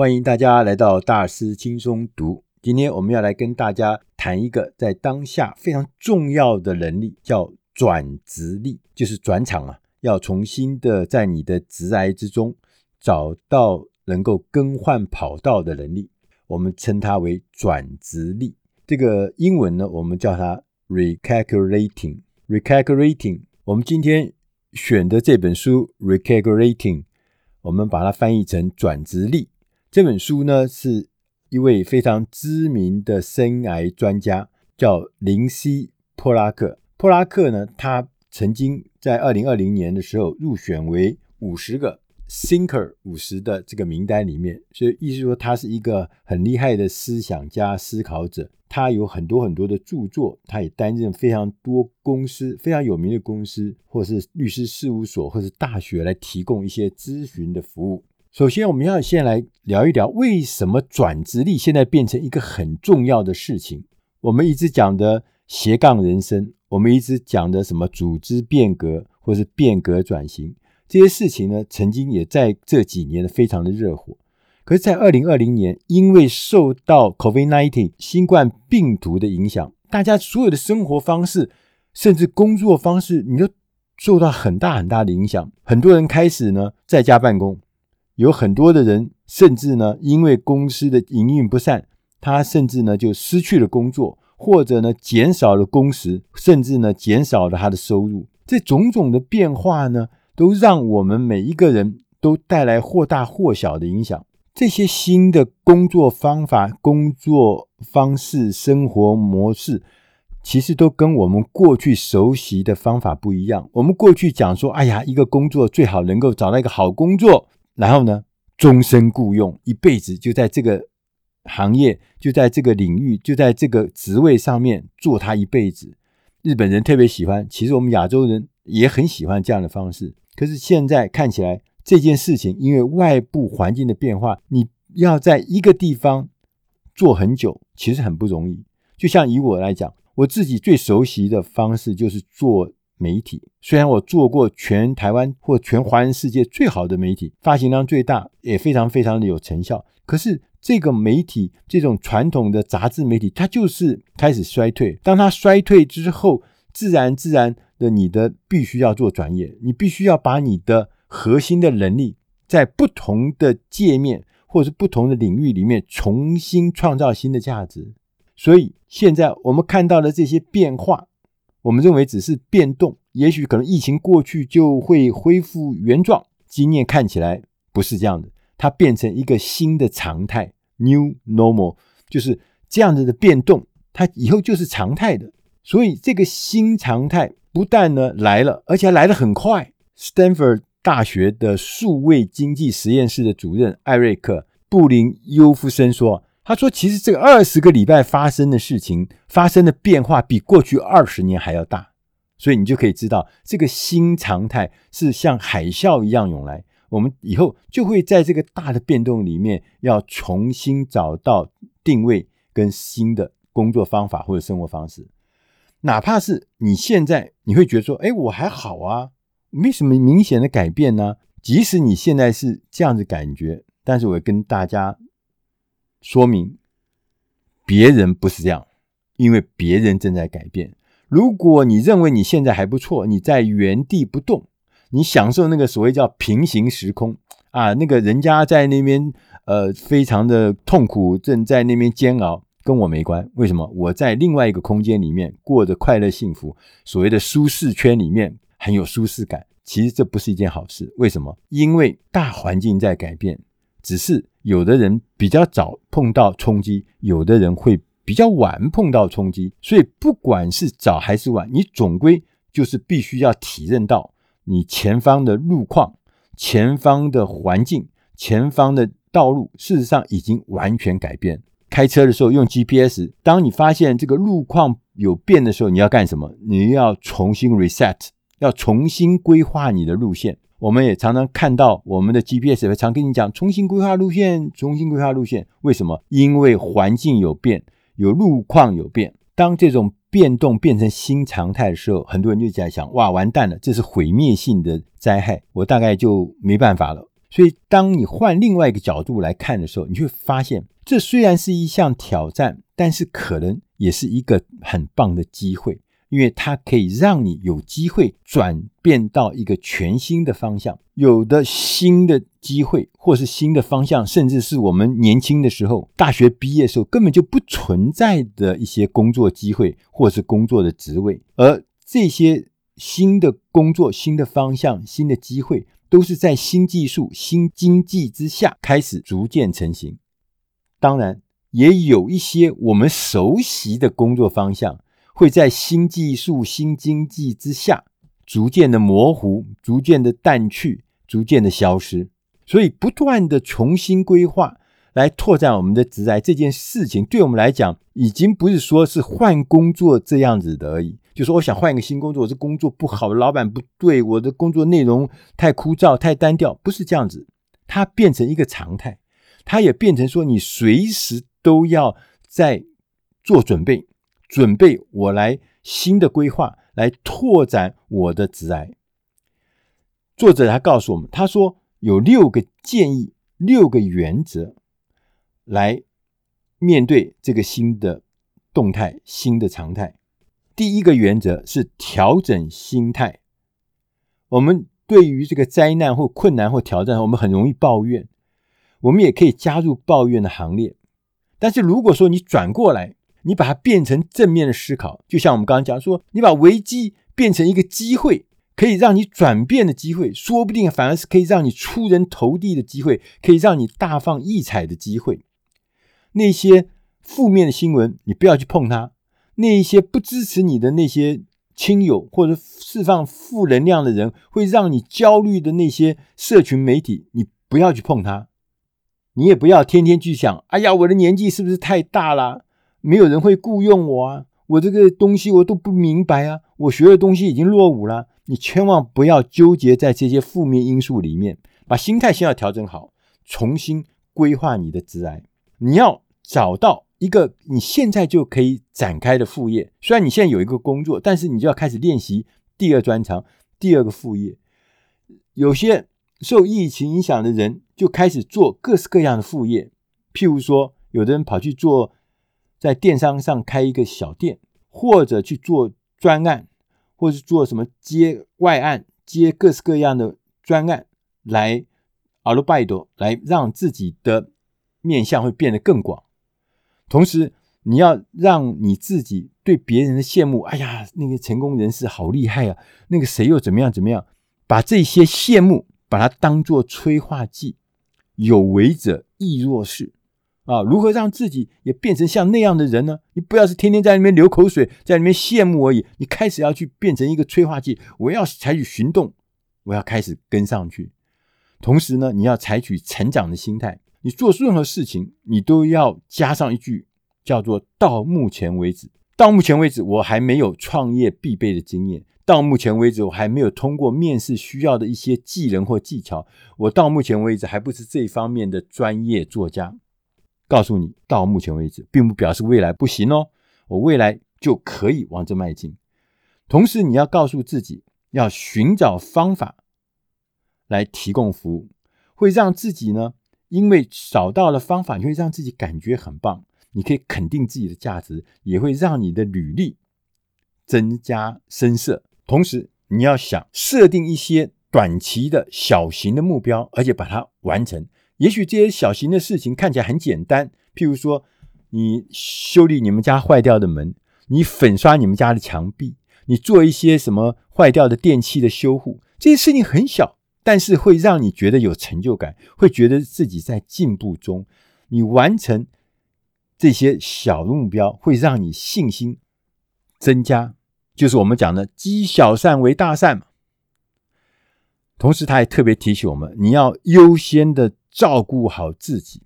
欢迎大家来到大师轻松读。今天我们要来跟大家谈一个在当下非常重要的能力，叫转职力，就是转场啊，要重新的在你的职涯之中找到能够更换跑道的能力。我们称它为转职力。这个英文呢，我们叫它 recalculating。recalculating。我们今天选的这本书 recalculating，我们把它翻译成转职力。这本书呢，是一位非常知名的生癌专家，叫林西·波拉克。波拉克呢，他曾经在二零二零年的时候入选为五十个。Thinker 五十的这个名单里面，所以意思说他是一个很厉害的思想家、思考者。他有很多很多的著作，他也担任非常多公司非常有名的公司，或是律师事务所，或是大学来提供一些咨询的服务。首先，我们要先来聊一聊为什么转职力现在变成一个很重要的事情。我们一直讲的斜杠人生，我们一直讲的什么组织变革，或是变革转型。这些事情呢，曾经也在这几年非常的热火。可是，在二零二零年，因为受到 COVID-19 新冠病毒的影响，大家所有的生活方式，甚至工作方式，你都受到很大很大的影响。很多人开始呢在家办公，有很多的人甚至呢因为公司的营运不善，他甚至呢就失去了工作，或者呢减少了工时，甚至呢减少了他的收入。这种种的变化呢，都让我们每一个人都带来或大或小的影响。这些新的工作方法、工作方式、生活模式，其实都跟我们过去熟悉的方法不一样。我们过去讲说，哎呀，一个工作最好能够找到一个好工作，然后呢，终身雇佣，一辈子就在这个行业、就在这个领域、就在这个职位上面做他一辈子。日本人特别喜欢，其实我们亚洲人也很喜欢这样的方式。可是现在看起来，这件事情因为外部环境的变化，你要在一个地方做很久，其实很不容易。就像以我来讲，我自己最熟悉的方式就是做媒体。虽然我做过全台湾或全华人世界最好的媒体，发行量最大，也非常非常的有成效。可是这个媒体，这种传统的杂志媒体，它就是开始衰退。当它衰退之后，自然自然。的你的必须要做转业，你必须要把你的核心的能力在不同的界面或者是不同的领域里面重新创造新的价值。所以现在我们看到的这些变化，我们认为只是变动，也许可能疫情过去就会恢复原状。经验看起来不是这样的，它变成一个新的常态 （new normal），就是这样子的变动，它以后就是常态的。所以这个新常态。不但呢来了，而且还来得很快。Stanford 大学的数位经济实验室的主任艾瑞克·布林尤夫森说：“他说，其实这个二十个礼拜发生的事情，发生的变化比过去二十年还要大。所以你就可以知道，这个新常态是像海啸一样涌来。我们以后就会在这个大的变动里面，要重新找到定位跟新的工作方法或者生活方式。”哪怕是你现在，你会觉得说：“哎，我还好啊，没什么明显的改变呢。”即使你现在是这样子感觉，但是我跟大家说明，别人不是这样，因为别人正在改变。如果你认为你现在还不错，你在原地不动，你享受那个所谓叫平行时空啊，那个人家在那边呃非常的痛苦，正在那边煎熬。跟我没关，为什么？我在另外一个空间里面过着快乐幸福，所谓的舒适圈里面很有舒适感。其实这不是一件好事，为什么？因为大环境在改变，只是有的人比较早碰到冲击，有的人会比较晚碰到冲击。所以不管是早还是晚，你总归就是必须要体认到你前方的路况、前方的环境、前方的道路，事实上已经完全改变。开车的时候用 GPS，当你发现这个路况有变的时候，你要干什么？你要重新 reset，要重新规划你的路线。我们也常常看到我们的 GPS 会常跟你讲重新规划路线，重新规划路线。为什么？因为环境有变，有路况有变。当这种变动变成新常态的时候，很多人就在想：哇，完蛋了，这是毁灭性的灾害，我大概就没办法了。所以，当你换另外一个角度来看的时候，你会发现，这虽然是一项挑战，但是可能也是一个很棒的机会，因为它可以让你有机会转变到一个全新的方向。有的新的机会，或是新的方向，甚至是我们年轻的时候，大学毕业的时候根本就不存在的一些工作机会，或是工作的职位，而这些新的工作、新的方向、新的机会。都是在新技术、新经济之下开始逐渐成型。当然，也有一些我们熟悉的工作方向会在新技术、新经济之下逐渐的模糊、逐渐的淡去、逐渐的消失。所以，不断的重新规划来拓展我们的职涯这件事情，对我们来讲，已经不是说是换工作这样子的而已。就说我想换一个新工作，我这工作不好，老板不对，我的工作内容太枯燥、太单调，不是这样子。它变成一个常态，它也变成说你随时都要在做准备，准备我来新的规划，来拓展我的职癌。作者他告诉我们，他说有六个建议，六个原则来面对这个新的动态、新的常态。第一个原则是调整心态。我们对于这个灾难或困难或挑战，我们很容易抱怨，我们也可以加入抱怨的行列。但是如果说你转过来，你把它变成正面的思考，就像我们刚刚讲说，你把危机变成一个机会，可以让你转变的机会，说不定反而是可以让你出人头地的机会，可以让你大放异彩的机会。那些负面的新闻，你不要去碰它。那一些不支持你的那些亲友，或者释放负能量的人，会让你焦虑的那些社群媒体，你不要去碰它。你也不要天天去想，哎呀，我的年纪是不是太大了？没有人会雇佣我啊！我这个东西我都不明白啊！我学的东西已经落伍了。你千万不要纠结在这些负面因素里面，把心态先要调整好，重新规划你的职涯。你要找到。一个你现在就可以展开的副业，虽然你现在有一个工作，但是你就要开始练习第二专长、第二个副业。有些受疫情影响的人就开始做各式各样的副业，譬如说，有的人跑去做在电商上开一个小店，或者去做专案，或者是做什么接外案、接各式各样的专案来アルバイト，来让自己的面向会变得更广。同时，你要让你自己对别人的羡慕，哎呀，那个成功人士好厉害啊，那个谁又怎么样怎么样，把这些羡慕把它当作催化剂，有为者亦若是 啊。如何让自己也变成像那样的人呢？你不要是天天在里面流口水，在里面羡慕而已。你开始要去变成一个催化剂，我要采取行动，我要开始跟上去。同时呢，你要采取成长的心态。你做任何事情，你都要加上一句，叫做“到目前为止”。到目前为止，我还没有创业必备的经验；到目前为止，我还没有通过面试需要的一些技能或技巧；我到目前为止还不是这方面的专业作家。告诉你，到目前为止，并不表示未来不行哦，我未来就可以往这迈进。同时，你要告诉自己，要寻找方法来提供服务，会让自己呢。因为找到了方法，你会让自己感觉很棒，你可以肯定自己的价值，也会让你的履历增加声色。同时，你要想设定一些短期的小型的目标，而且把它完成。也许这些小型的事情看起来很简单，譬如说，你修理你们家坏掉的门，你粉刷你们家的墙壁，你做一些什么坏掉的电器的修护，这些事情很小。但是会让你觉得有成就感，会觉得自己在进步中。你完成这些小的目标，会让你信心增加，就是我们讲的积小善为大善嘛。同时，他还特别提醒我们，你要优先的照顾好自己，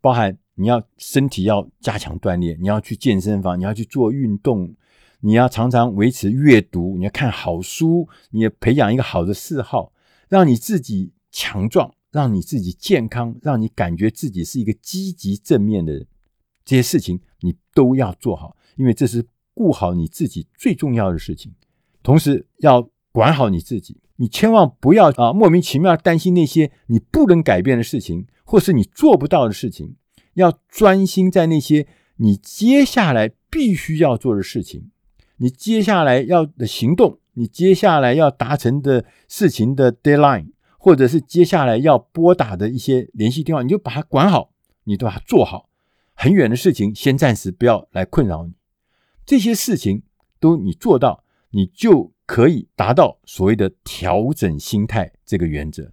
包含你要身体要加强锻炼，你要去健身房，你要去做运动，你要常常维持阅读，你要看好书，你要培养一个好的嗜好。让你自己强壮，让你自己健康，让你感觉自己是一个积极正面的人，这些事情你都要做好，因为这是顾好你自己最重要的事情。同时，要管好你自己，你千万不要啊莫名其妙担心那些你不能改变的事情，或是你做不到的事情，要专心在那些你接下来必须要做的事情，你接下来要的行动，你接下来要达成的事情的 deadline，或者是接下来要拨打的一些联系电话，你就把它管好，你都把它做好。很远的事情，先暂时不要来困扰你。这些事情都你做到，你就可以达到所谓的调整心态这个原则。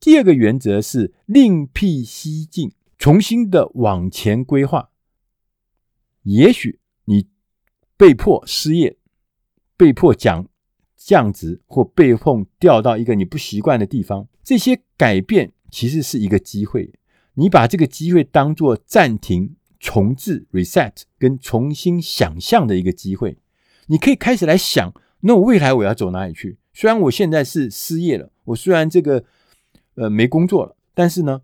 第二个原则是另辟蹊径，重新的往前规划。也许你被迫失业，被迫讲降职，或被迫调到一个你不习惯的地方，这些改变其实是一个机会。你把这个机会当做暂停。重置 reset 跟重新想象的一个机会，你可以开始来想，那我未来我要走哪里去？虽然我现在是失业了，我虽然这个呃没工作了，但是呢，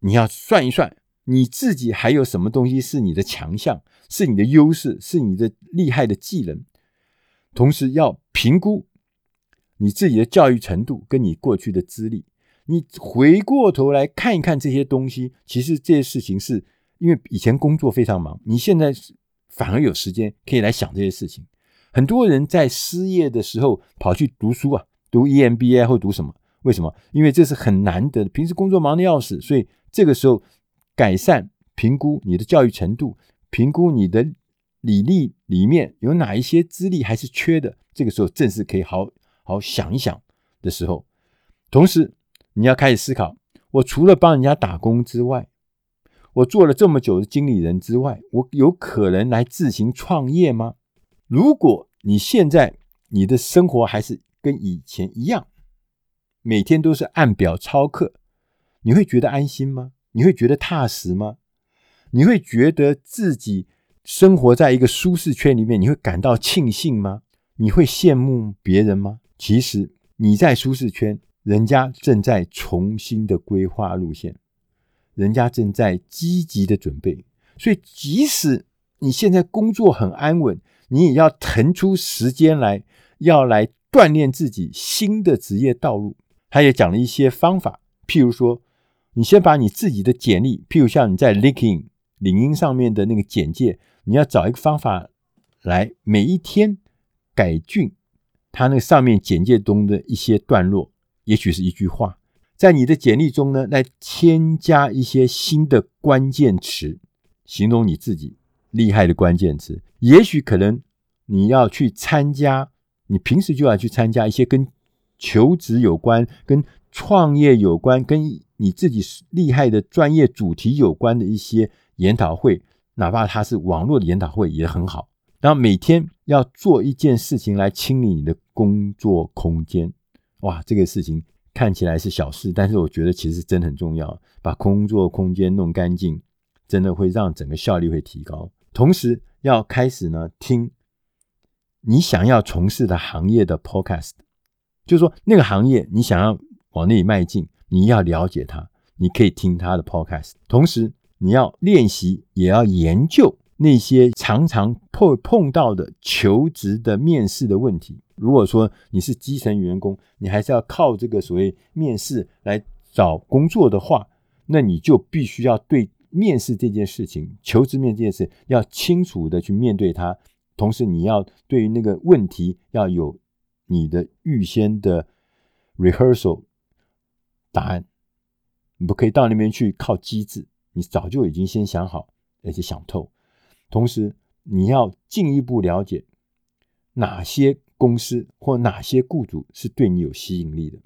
你要算一算，你自己还有什么东西是你的强项，是你的优势，是你的厉害的技能，同时要评估你自己的教育程度跟你过去的资历，你回过头来看一看这些东西，其实这些事情是。因为以前工作非常忙，你现在反而有时间可以来想这些事情。很多人在失业的时候跑去读书啊，读 EMBA 或读什么？为什么？因为这是很难得的。平时工作忙得要死，所以这个时候改善评估你的教育程度，评估你的履历里面有哪一些资历还是缺的。这个时候正是可以好好想一想的时候。同时，你要开始思考：我除了帮人家打工之外，我做了这么久的经理人之外，我有可能来自行创业吗？如果你现在你的生活还是跟以前一样，每天都是按表操课，你会觉得安心吗？你会觉得踏实吗？你会觉得自己生活在一个舒适圈里面，你会感到庆幸吗？你会羡慕别人吗？其实你在舒适圈，人家正在重新的规划路线。人家正在积极的准备，所以即使你现在工作很安稳，你也要腾出时间来，要来锻炼自己新的职业道路。他也讲了一些方法，譬如说，你先把你自己的简历，譬如像你在 LinkedIn 领英上面的那个简介，你要找一个方法来每一天改进他那上面简介中的一些段落，也许是一句话。在你的简历中呢，来添加一些新的关键词，形容你自己厉害的关键词。也许可能你要去参加，你平时就要去参加一些跟求职有关、跟创业有关、跟你自己厉害的专业主题有关的一些研讨会，哪怕它是网络的研讨会也很好。然后每天要做一件事情来清理你的工作空间。哇，这个事情。看起来是小事，但是我觉得其实真的很重要。把工作空间弄干净，真的会让整个效率会提高。同时，要开始呢听你想要从事的行业的 podcast，就是说那个行业你想要往那里迈进，你要了解它，你可以听它的 podcast。同时，你要练习，也要研究那些常常碰碰到的求职的面试的问题。如果说你是基层员工，你还是要靠这个所谓面试来找工作的话，那你就必须要对面试这件事情、求职面这件事要清楚的去面对它，同时你要对于那个问题要有你的预先的 rehearsal 答案，你不可以到那边去靠机智，你早就已经先想好而且想透，同时你要进一步了解哪些。公司或哪些雇主是对你有吸引力的？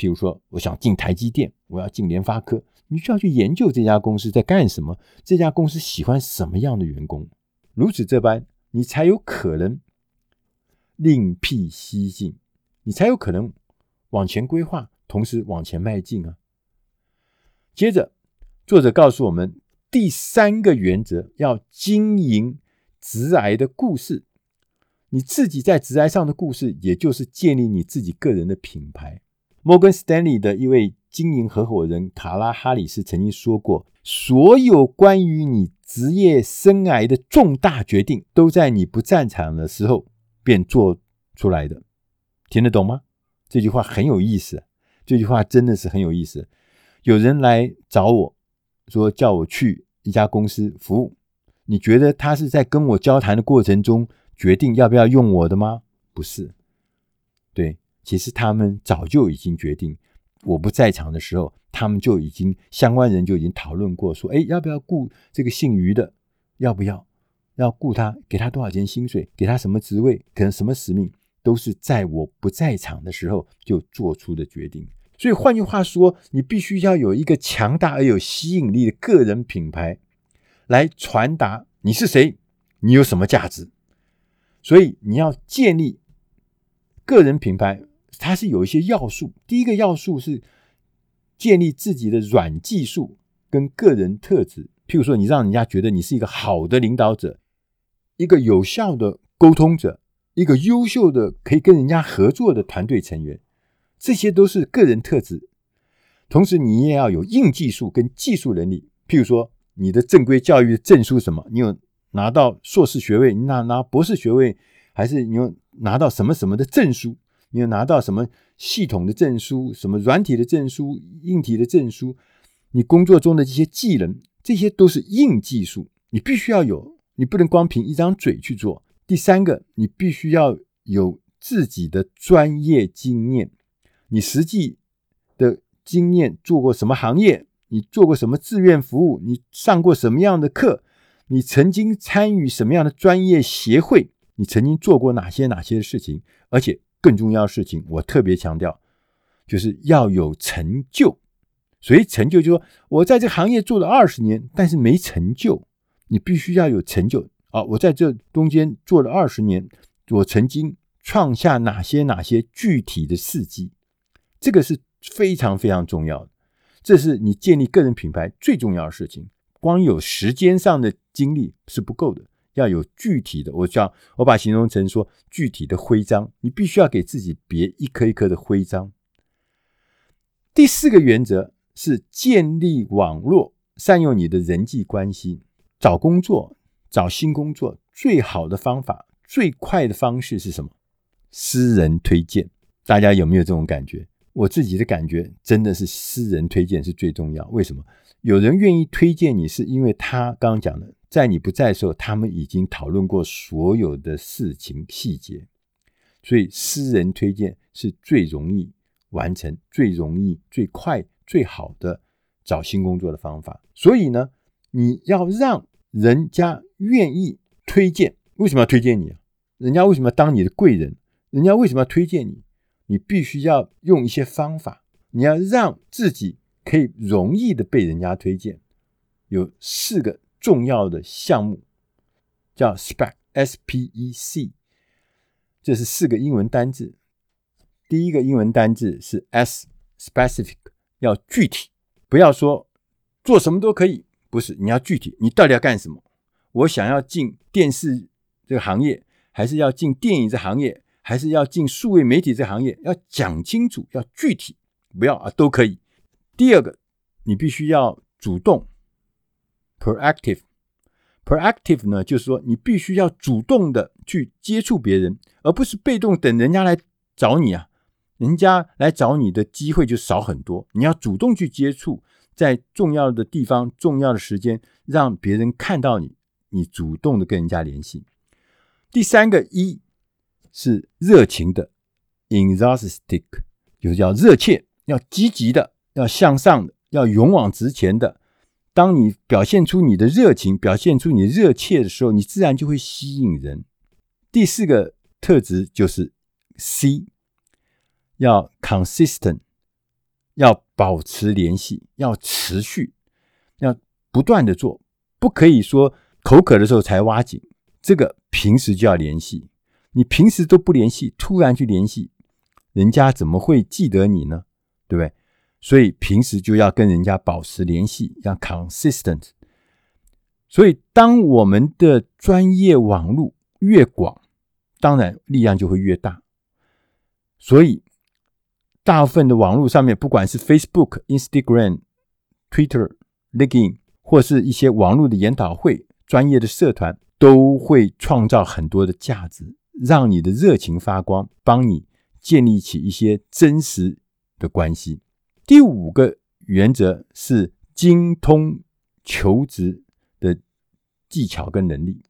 譬如说，我想进台积电，我要进联发科，你需要去研究这家公司在干什么，这家公司喜欢什么样的员工，如此这般，你才有可能另辟蹊径，你才有可能往前规划，同时往前迈进啊。接着，作者告诉我们第三个原则，要经营职癌的故事。你自己在职癌上的故事，也就是建立你自己个人的品牌。摩根斯丹利的一位经营合伙人卡拉哈里斯曾经说过：“所有关于你职业生涯的重大决定，都在你不在场的时候便做出来的。听得懂吗？这句话很有意思，这句话真的是很有意思。有人来找我说，叫我去一家公司服务，你觉得他是在跟我交谈的过程中决定要不要用我的吗？不是，对，其实他们早就已经决定，我不在场的时候，他们就已经相关人就已经讨论过，说，哎，要不要雇这个姓于的？要不要？要雇他？给他多少钱薪水？给他什么职位？可能什么使命？都是在我不在场的时候就做出的决定。所以换句话说，你必须要有一个强大而有吸引力的个人品牌，来传达你是谁，你有什么价值。所以你要建立个人品牌，它是有一些要素。第一个要素是建立自己的软技术跟个人特质。譬如说，你让人家觉得你是一个好的领导者，一个有效的沟通者，一个优秀的可以跟人家合作的团队成员。这些都是个人特质，同时你也要有硬技术跟技术能力。譬如说，你的正规教育证书什么？你有拿到硕士学位，你拿拿博士学位，还是你有拿到什么什么的证书？你有拿到什么系统的证书？什么软体的证书、硬体的证书？你工作中的这些技能，这些都是硬技术，你必须要有，你不能光凭一张嘴去做。第三个，你必须要有自己的专业经验。你实际的经验，做过什么行业？你做过什么志愿服务？你上过什么样的课？你曾经参与什么样的专业协会？你曾经做过哪些哪些事情？而且更重要的事情，我特别强调，就是要有成就。所以成就就是说，我在这个行业做了二十年，但是没成就。你必须要有成就啊！我在这中间做了二十年，我曾经创下哪些哪些具体的事迹。这个是非常非常重要的，这是你建立个人品牌最重要的事情。光有时间上的精力是不够的，要有具体的。我叫我把形容成说具体的徽章，你必须要给自己别一颗一颗的徽章。第四个原则是建立网络，善用你的人际关系。找工作，找新工作最好的方法，最快的方式是什么？私人推荐。大家有没有这种感觉？我自己的感觉真的是私人推荐是最重要。为什么？有人愿意推荐你，是因为他刚刚讲的，在你不在的时候，他们已经讨论过所有的事情细节，所以私人推荐是最容易完成、最容易、最快、最好的找新工作的方法。所以呢，你要让人家愿意推荐，为什么要推荐你啊？人家为什么要当你的贵人？人家为什么要推荐你？你必须要用一些方法，你要让自己可以容易的被人家推荐。有四个重要的项目，叫 SPEC，S-P-E-C，这是四个英文单字。第一个英文单字是 S，specific，要具体，不要说做什么都可以，不是，你要具体，你到底要干什么？我想要进电视这个行业，还是要进电影这行业？还是要进数位媒体这行业，要讲清楚，要具体，不要啊，都可以。第二个，你必须要主动，proactive。proactive 呢，就是说你必须要主动的去接触别人，而不是被动等人家来找你啊。人家来找你的机会就少很多。你要主动去接触，在重要的地方、重要的时间，让别人看到你，你主动的跟人家联系。第三个一。是热情的，enthusiastic，就是要热切、要积极的、要向上的、要勇往直前的。当你表现出你的热情、表现出你热切的时候，你自然就会吸引人。第四个特质就是 C，要 consistent，要保持联系，要持续，要不断的做，不可以说口渴的时候才挖井，这个平时就要联系。你平时都不联系，突然去联系，人家怎么会记得你呢？对不对？所以平时就要跟人家保持联系，要 consistent。所以当我们的专业网络越广，当然力量就会越大。所以大部分的网络上面，不管是 Facebook、Instagram、Twitter、LinkedIn，或是一些网络的研讨会、专业的社团，都会创造很多的价值。让你的热情发光，帮你建立起一些真实的关系。第五个原则是精通求职的技巧跟能力，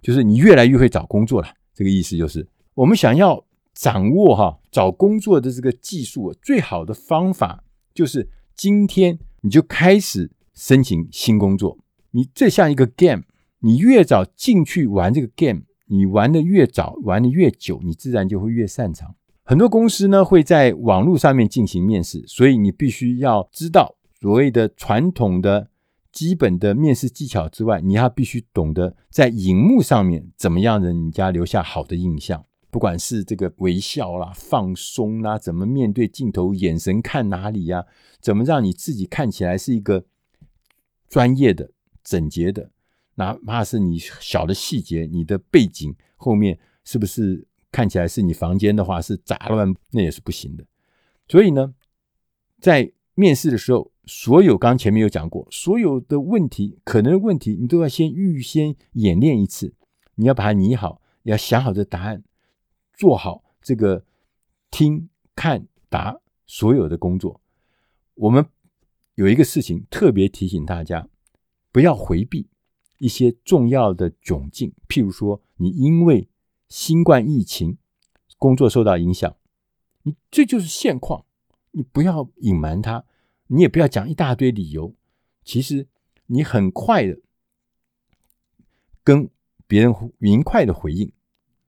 就是你越来越会找工作了。这个意思就是，我们想要掌握哈找工作的这个技术，最好的方法就是今天你就开始申请新工作。你这像一个 game，你越早进去玩这个 game，你玩的越早，玩的越久，你自然就会越擅长。很多公司呢会在网络上面进行面试，所以你必须要知道所谓的传统的基本的面试技巧之外，你还必须懂得在荧幕上面怎么样人家留下好的印象。不管是这个微笑啦、放松啦，怎么面对镜头，眼神看哪里呀？怎么让你自己看起来是一个专业的、整洁的？哪怕是你小的细节，你的背景后面是不是？看起来是你房间的话是杂乱，那也是不行的。所以呢，在面试的时候，所有刚前面有讲过，所有的问题，可能的问题，你都要先预先演练一次。你要把它拟好，要想好这答案，做好这个听、看、答所有的工作。我们有一个事情特别提醒大家，不要回避一些重要的窘境，譬如说，你因为新冠疫情，工作受到影响，你这就是现况，你不要隐瞒它，你也不要讲一大堆理由。其实你很快的跟别人明快的回应，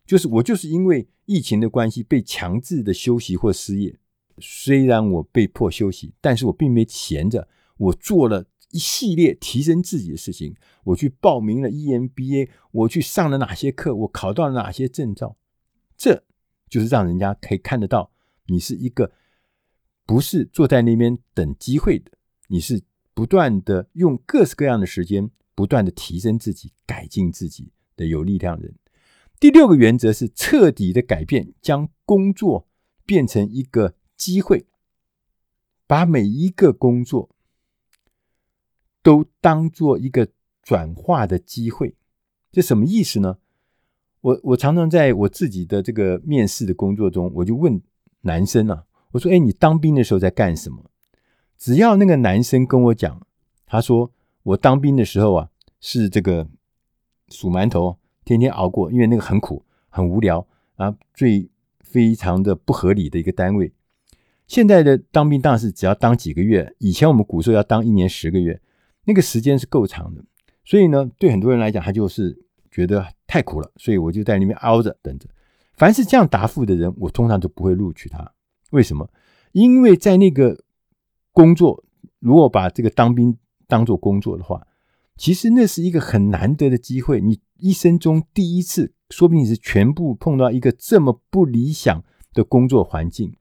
就是我就是因为疫情的关系被强制的休息或失业。虽然我被迫休息，但是我并没闲着，我做了一系列提升自己的事情，我去报名了 EMBA，我去上了哪些课，我考到了哪些证照，这就是让人家可以看得到你是一个不是坐在那边等机会的，你是不断的用各式各样的时间，不断的提升自己、改进自己的有力量人。第六个原则是彻底的改变，将工作变成一个机会，把每一个工作。都当做一个转化的机会，这什么意思呢？我我常常在我自己的这个面试的工作中，我就问男生啊，我说：“哎，你当兵的时候在干什么？”只要那个男生跟我讲，他说：“我当兵的时候啊，是这个数馒头，天天熬过，因为那个很苦，很无聊啊，最非常的不合理的一个单位。现在的当兵当然是只要当几个月，以前我们古时候要当一年十个月。”那个时间是够长的，所以呢，对很多人来讲，他就是觉得太苦了，所以我就在里面熬着等着。凡是这样答复的人，我通常都不会录取他。为什么？因为在那个工作，如果把这个当兵当做工作的话，其实那是一个很难得的机会，你一生中第一次，说不定你是全部碰到一个这么不理想的工作环境，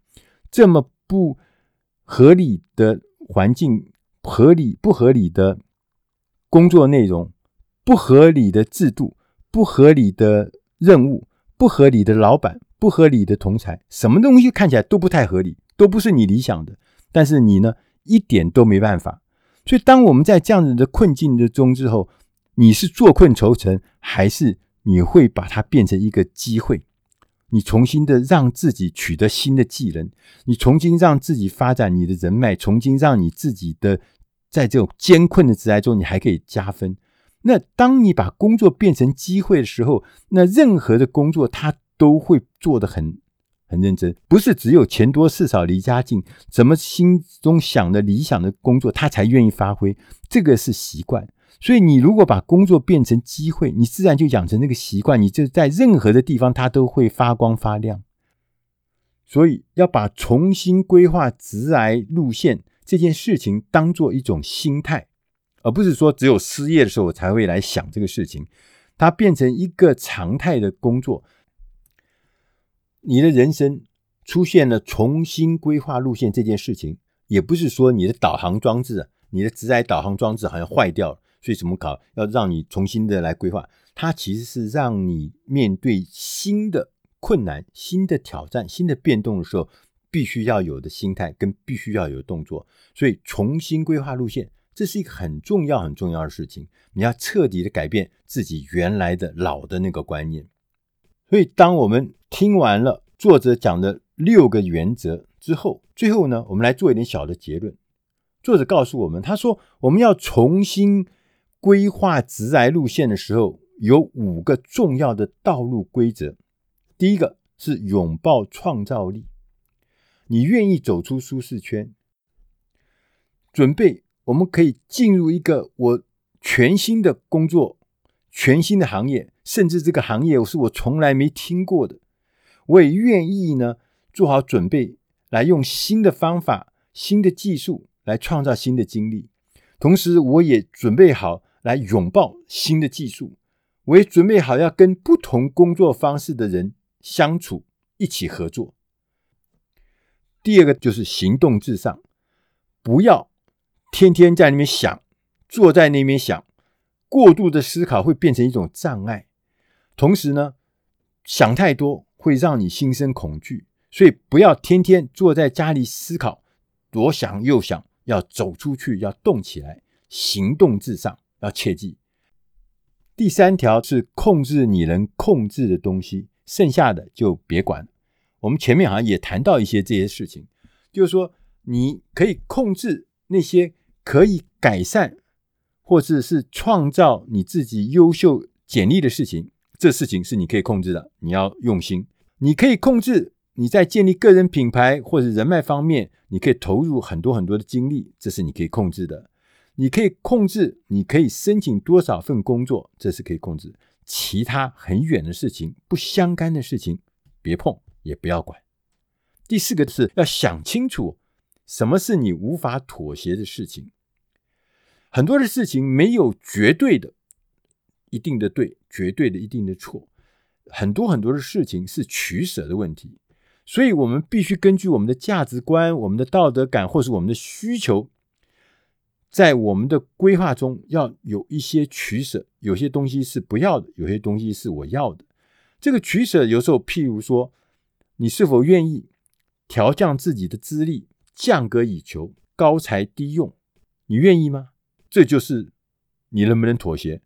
这么不合理的环境。合理不合理的工作内容，不合理的制度，不合理的任务，不合理的老板，不合理的同才，什么东西看起来都不太合理，都不是你理想的。但是你呢，一点都没办法。所以，当我们在这样子的困境之中之后，你是坐困愁城，还是你会把它变成一个机会？你重新的让自己取得新的技能，你重新让自己发展你的人脉，重新让你自己的。在这种艰困的职涯中，你还可以加分。那当你把工作变成机会的时候，那任何的工作他都会做得很很认真，不是只有钱多事少离家近，怎么心中想的理想的工作他才愿意发挥，这个是习惯。所以你如果把工作变成机会，你自然就养成那个习惯，你就在任何的地方他都会发光发亮。所以要把重新规划职涯路线。这件事情当做一种心态，而不是说只有失业的时候我才会来想这个事情。它变成一个常态的工作，你的人生出现了重新规划路线这件事情，也不是说你的导航装置、你的职涯导航装置好像坏掉了，所以怎么搞要让你重新的来规划？它其实是让你面对新的困难、新的挑战、新的变动的时候。必须要有的心态跟必须要有动作，所以重新规划路线，这是一个很重要很重要的事情。你要彻底的改变自己原来的老的那个观念。所以，当我们听完了作者讲的六个原则之后，最后呢，我们来做一点小的结论。作者告诉我们，他说我们要重新规划直来路线的时候，有五个重要的道路规则。第一个是拥抱创造力，你愿意走出舒适圈，准备我们可以进入一个我全新的工作、全新的行业，甚至这个行业是我从来没听过的。我也愿意呢，做好准备，来用新的方法、新的技术来创造新的经历。同时，我也准备好来拥抱新的技术。我也准备好要跟不同工作方式的人相处，一起合作。第二个就是行动至上，不要天天在那边想，坐在那边想，过度的思考会变成一种障碍。同时呢，想太多。会让你心生恐惧，所以不要天天坐在家里思考，左想右想，要走出去，要动起来，行动至上，要切记。第三条是控制你能控制的东西，剩下的就别管。我们前面好像也谈到一些这些事情，就是说你可以控制那些可以改善或者是创造你自己优秀简历的事情，这事情是你可以控制的，你要用心。你可以控制你在建立个人品牌或者人脉方面，你可以投入很多很多的精力，这是你可以控制的。你可以控制你可以申请多少份工作，这是可以控制。其他很远的事情、不相干的事情，别碰也不要管。第四个是要想清楚，什么是你无法妥协的事情。很多的事情没有绝对的、一定的对，绝对的、一定的错。很多很多的事情是取舍的问题，所以我们必须根据我们的价值观、我们的道德感，或是我们的需求，在我们的规划中要有一些取舍。有些东西是不要的，有些东西是我要的。这个取舍有时候，譬如说，你是否愿意调降自己的资历，降格以求，高才低用？你愿意吗？这就是你能不能妥协？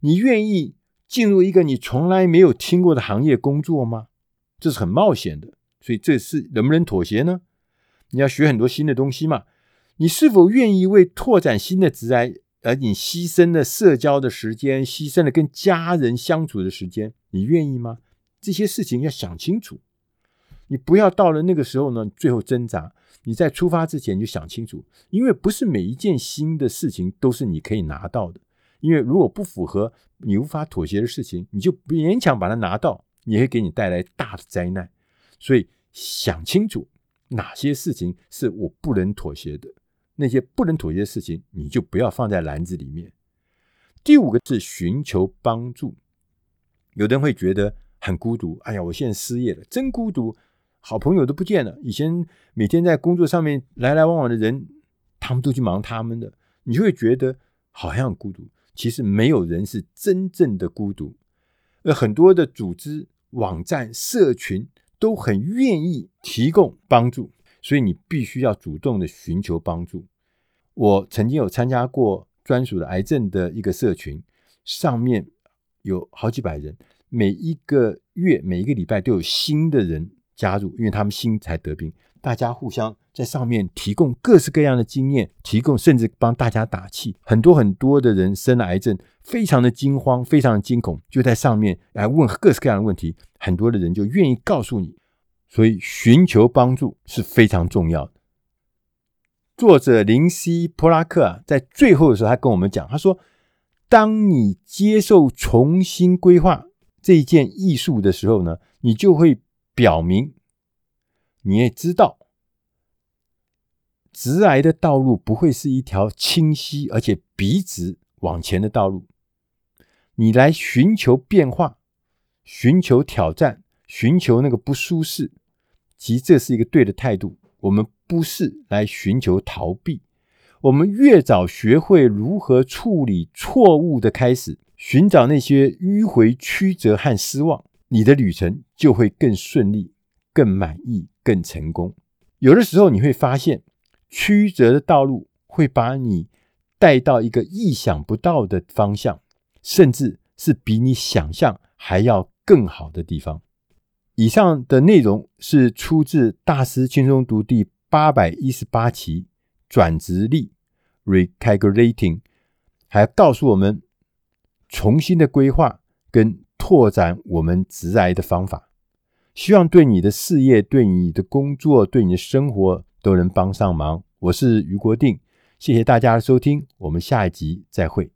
你愿意？进入一个你从来没有听过的行业工作吗？这是很冒险的，所以这是能不能妥协呢？你要学很多新的东西嘛？你是否愿意为拓展新的职涯而你牺牲了社交的时间，牺牲了跟家人相处的时间？你愿意吗？这些事情要想清楚。你不要到了那个时候呢，最后挣扎。你在出发之前就想清楚，因为不是每一件新的事情都是你可以拿到的。因为如果不符合你无法妥协的事情，你就勉强把它拿到，也会给你带来大的灾难。所以想清楚哪些事情是我不能妥协的，那些不能妥协的事情，你就不要放在篮子里面。第五个是寻求帮助。有的人会觉得很孤独，哎呀，我现在失业了，真孤独，好朋友都不见了。以前每天在工作上面来来往往的人，他们都去忙他们的，你就会觉得好像很孤独。其实没有人是真正的孤独，而很多的组织、网站、社群都很愿意提供帮助，所以你必须要主动的寻求帮助。我曾经有参加过专属的癌症的一个社群，上面有好几百人，每一个月、每一个礼拜都有新的人加入，因为他们新才得病。大家互相在上面提供各式各样的经验，提供甚至帮大家打气。很多很多的人生了癌症，非常的惊慌，非常的惊恐，就在上面来问各式各样的问题。很多的人就愿意告诉你，所以寻求帮助是非常重要的。作者林西·普拉克啊，在最后的时候，他跟我们讲，他说：“当你接受重新规划这一件艺术的时候呢，你就会表明。”你也知道，直癌的道路不会是一条清晰而且笔直往前的道路。你来寻求变化，寻求挑战，寻求那个不舒适，其实这是一个对的态度。我们不是来寻求逃避。我们越早学会如何处理错误的开始，寻找那些迂回曲折和失望，你的旅程就会更顺利。更满意、更成功。有的时候你会发现，曲折的道路会把你带到一个意想不到的方向，甚至是比你想象还要更好的地方。以上的内容是出自《大师轻松读》第八百一十八期转职力 （Recalculating），还告诉我们重新的规划跟拓展我们直癌的方法。希望对你的事业、对你的工作、对你的生活都能帮上忙。我是余国定，谢谢大家的收听，我们下一集再会。